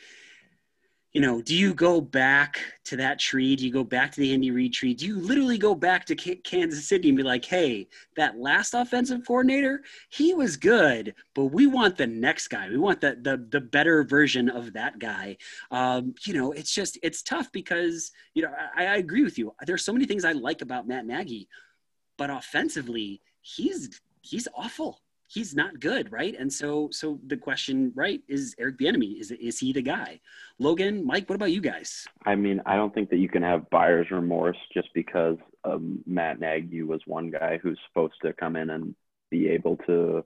S1: you know, do you go back to that tree? Do you go back to the Andy Reid tree? Do you literally go back to Kansas City and be like, hey, that last offensive coordinator, he was good, but we want the next guy. We want the the, the better version of that guy. Um, you know, it's just it's tough because you know I, I agree with you. There's so many things I like about Matt Nagy, but offensively, he's he's awful he's not good, right? And so, so the question, right, is Eric Bieniemy is is he the guy? Logan, Mike, what about you guys?
S3: I mean, I don't think that you can have buyer's remorse just because um, Matt Nagy was one guy who's supposed to come in and be able to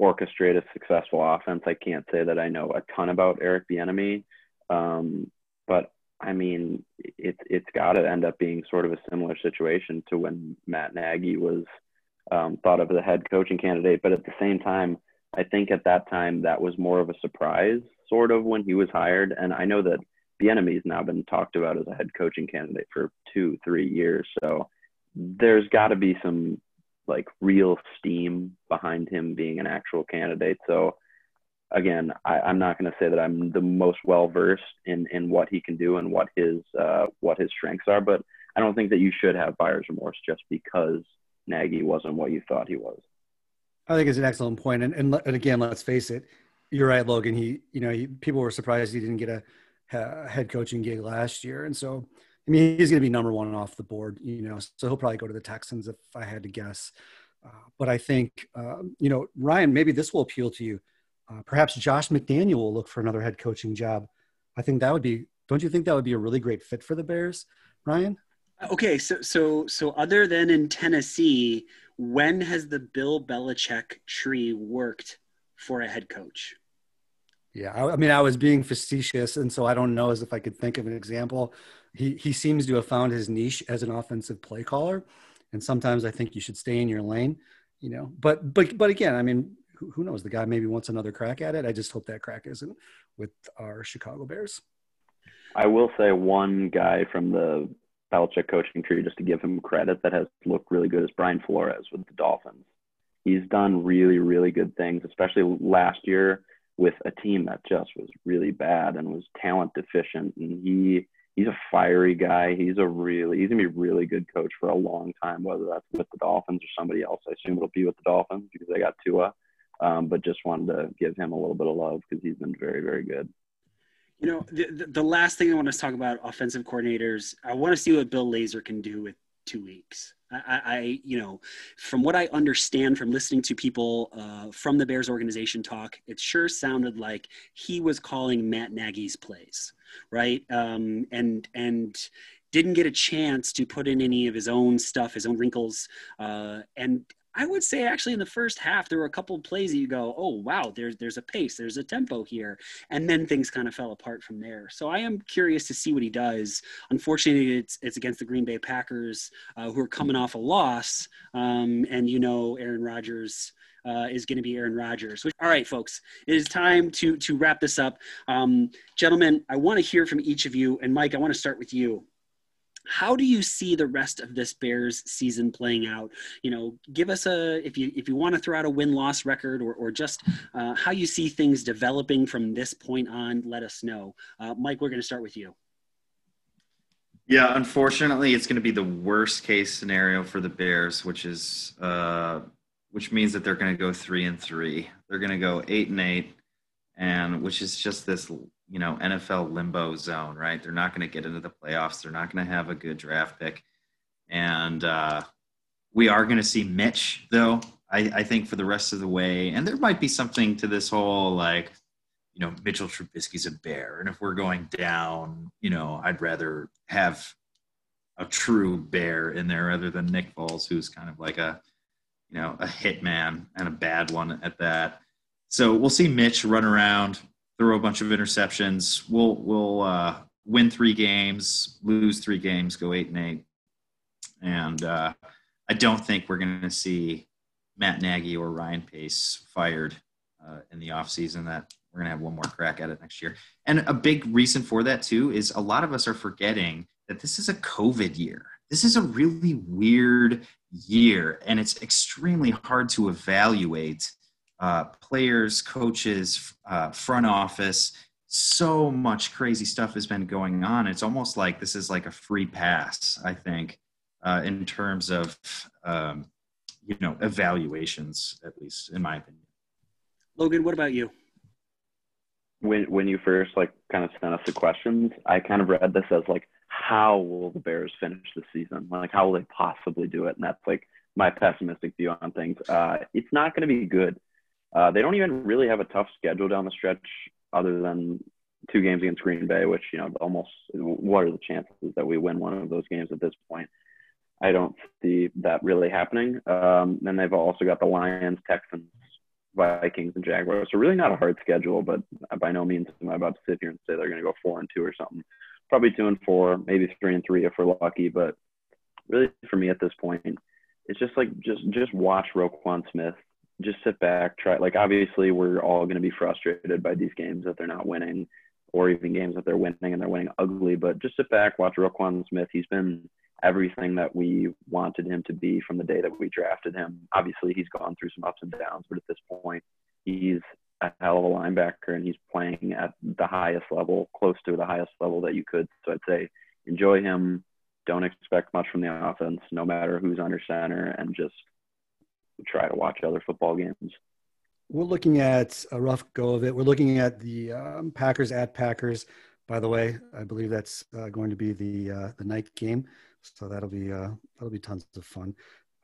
S3: orchestrate a successful offense. I can't say that I know a ton about Eric Bieniemy, um, but I mean, it's it's got to end up being sort of a similar situation to when Matt Nagy was um, thought of as a head coaching candidate. But at the same time, I think at that time that was more of a surprise, sort of, when he was hired. And I know that Bieniemy's now been talked about as a head coaching candidate for two, three years. So there's got to be some like real steam behind him being an actual candidate. So again, I, am not going to say that I'm the most well versed in in what he can do and what his uh, what his strengths are, but I don't think that you should have buyer's remorse just because Nagy wasn't what you thought he was.
S7: I think it's an excellent point, and and, and again, let's face it, you're right, Logan. He, you know, he, people were surprised he didn't get a, a, head coaching gig last year, and so I mean, he's going to be number one off the board, you know. So he'll probably go to the Texans if I had to guess. Uh, but I think, uh, you know, Ryan, maybe this will appeal to you. Uh, perhaps Josh McDaniel will look for another head coaching job. I think that would be. Don't you think that would be a really great fit for the Bears, Ryan?
S1: Okay, so so so other than in Tennessee, when has the Bill Belichick tree worked for a head coach?
S7: Yeah, I, I, mean, I was being facetious, and so I don't know as if I could think of an example. He he seems to have found his niche as an offensive play caller, and sometimes I think you should stay in your lane, you know. But but but again, I mean, who, who knows? The guy maybe wants another crack at it. I just hope that crack isn't with our Chicago Bears.
S3: I will say one guy from the Belichick coaching tree, just to give him credit, that has looked really good is Brian Flores with the Dolphins. He's done really, really good things, especially last year with a team that just was really bad and was talent deficient. And he he's a fiery guy. He's a really he's gonna be a really good coach for a long time, whether that's with the Dolphins or somebody else. I assume it'll be with the Dolphins because they got Tua. Um, but just wanted to give him a little bit of love because he's been very, very good.
S1: You know, the, the last thing I want to talk about offensive coordinators, I want to see what Bill Lazor can do with two weeks. I, I, you know, from what I understand from listening to people uh, from the Bears organization talk, it sure sounded like he was calling Matt Nagy's plays, right? Um, and and didn't get a chance to put in any of his own stuff, his own wrinkles. Uh, and I would say actually in the first half there were a couple of plays that you go, oh wow, there's there's a pace, there's a tempo here, and then things kind of fell apart from there. So I am curious to see what he does. Unfortunately, it's it's against the Green Bay Packers, uh, who are coming off a loss, um, and you know Aaron Rodgers. Uh, is going to be Aaron Rodgers. All right, folks, it is time to to wrap this up. Um, gentlemen, I want to hear from each of you, and Mike, I want to start with you how do you see the rest of this bears season playing out? You know give us a if you if you want to throw out a win-loss record or, or just uh, how you see things developing from this point on let us know. Uh, mike we're going to start with you.
S6: Yeah unfortunately it's going to be the worst case scenario for the bears which is uh, which means that they're going to go three and three. They're going to go eight and eight and which is just this you know NFL limbo zone, right? They're not going to get into the playoffs. They're not going to have a good draft pick, and uh, we are going to see Mitch though. I, I think for the rest of the way, and there might be something to this whole like, you know, Mitchell Trubisky's a bear, and if we're going down, you know, I'd rather have a true bear in there rather than Nick Foles, who's kind of like a, you know, a hitman and a bad one at that. So we'll see Mitch run around, throw a bunch of interceptions. We'll we'll uh, win three games, lose three games, go eight and eight, and uh, I don't think we're going to see Matt Nagy or Ryan Pace fired uh, in the offseason. That we're gonna have one more crack at it next year. And a big reason for that too is a lot of us are forgetting that this is a COVID year. This is a really weird year, and it's extremely hard to evaluate uh, players, coaches, uh, front office. So much crazy stuff has been going on. It's almost like this is like a free pass, I think, uh, in terms of um, you know evaluations, at least in my opinion.
S1: Logan, what about you?
S3: When when you first like kind of sent us the questions, I kind of read this as like, how will the Bears finish the season? Like, how will they possibly do it? And that's like my pessimistic view on things. Uh, it's not going to be good. Uh, they don't even really have a tough schedule down the stretch, other than two games against Green Bay, which you know almost. What are the chances that we win one of those games at this point? I don't see that really happening. Um, and they've also got the Lions, Texans, Vikings, and Jaguars. So really not a hard schedule, but by no means am I about to sit here and say they're going to go four and two or something. Probably two and four, maybe three and three if we're lucky. But really, for me at this point, it's just like just just watch Roquan Smith just sit back, try. Like obviously, we're all going to be frustrated by these games that they're not winning, or even games that they're winning and they're winning ugly. But just sit back, watch Roquan Smith. He's been everything that we wanted him to be from the day that we drafted him. Obviously, he's gone through some ups and downs, but at this point, he's a hell of a linebacker and he's playing at the highest level, close to the highest level that you could. So I'd say enjoy him. Don't expect much from the offense, no matter who's under center, and just try to watch other football games.
S7: We're looking at a rough go of it. We're looking at the um, Packers at Packers. By the way, I believe that's uh, going to be the uh, the night game, so that'll be uh, that'll be tons of fun.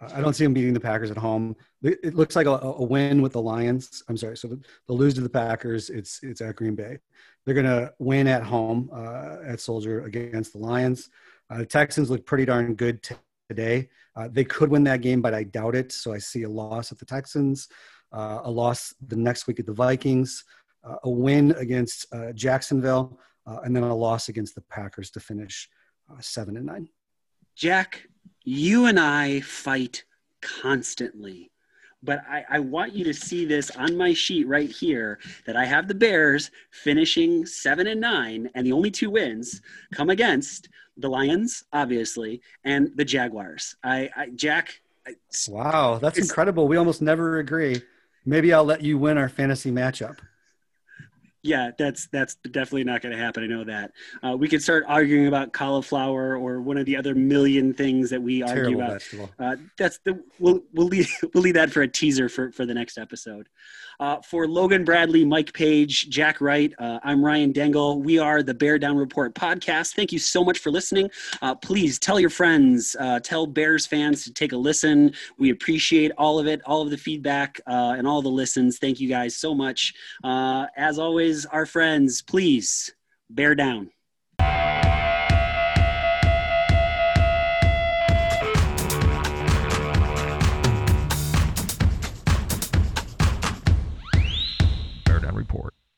S7: I don't see them beating the Packers at home. It looks like a, a win with the Lions. I'm sorry, so they'll lose to the Packers. It's it's at Green Bay. They're gonna win at home uh, at Soldier against the Lions. Uh, the Texans look pretty darn good today. Uh, they could win that game, but I doubt it. So I see a loss at the Texans, uh, a loss the next week at the Vikings, uh, a win against uh, Jacksonville, uh, and then a loss against the Packers to finish uh, seven and nine.
S1: Jack, you and I fight constantly but I, I, want you to see this on my sheet right here that I have the Bears finishing seven and nine, and the only two wins come against the Lions, obviously, and the Jaguars. I, I Jack.
S7: wow, that's incredible. We almost never agree. Maybe I'll let you win our fantasy matchup
S1: yeah, that's that's definitely not going to happen. I know that. Uh, we could start arguing about cauliflower or one of the other million things that we Terrible argue about. Uh, that's the we'll we'll leave we'll leave that for a teaser for for the next episode. Uh, for Logan Bradley, Mike Page, Jack Wright, uh, I'm Ryan Dengel. We are the Bear Down Report podcast. Thank you so much for listening. Uh, please tell your friends, uh, tell Bears fans to take a listen. We appreciate all of it, all of the feedback, uh, and all the listens. Thank you guys so much. Uh, as always, our friends, please bear down.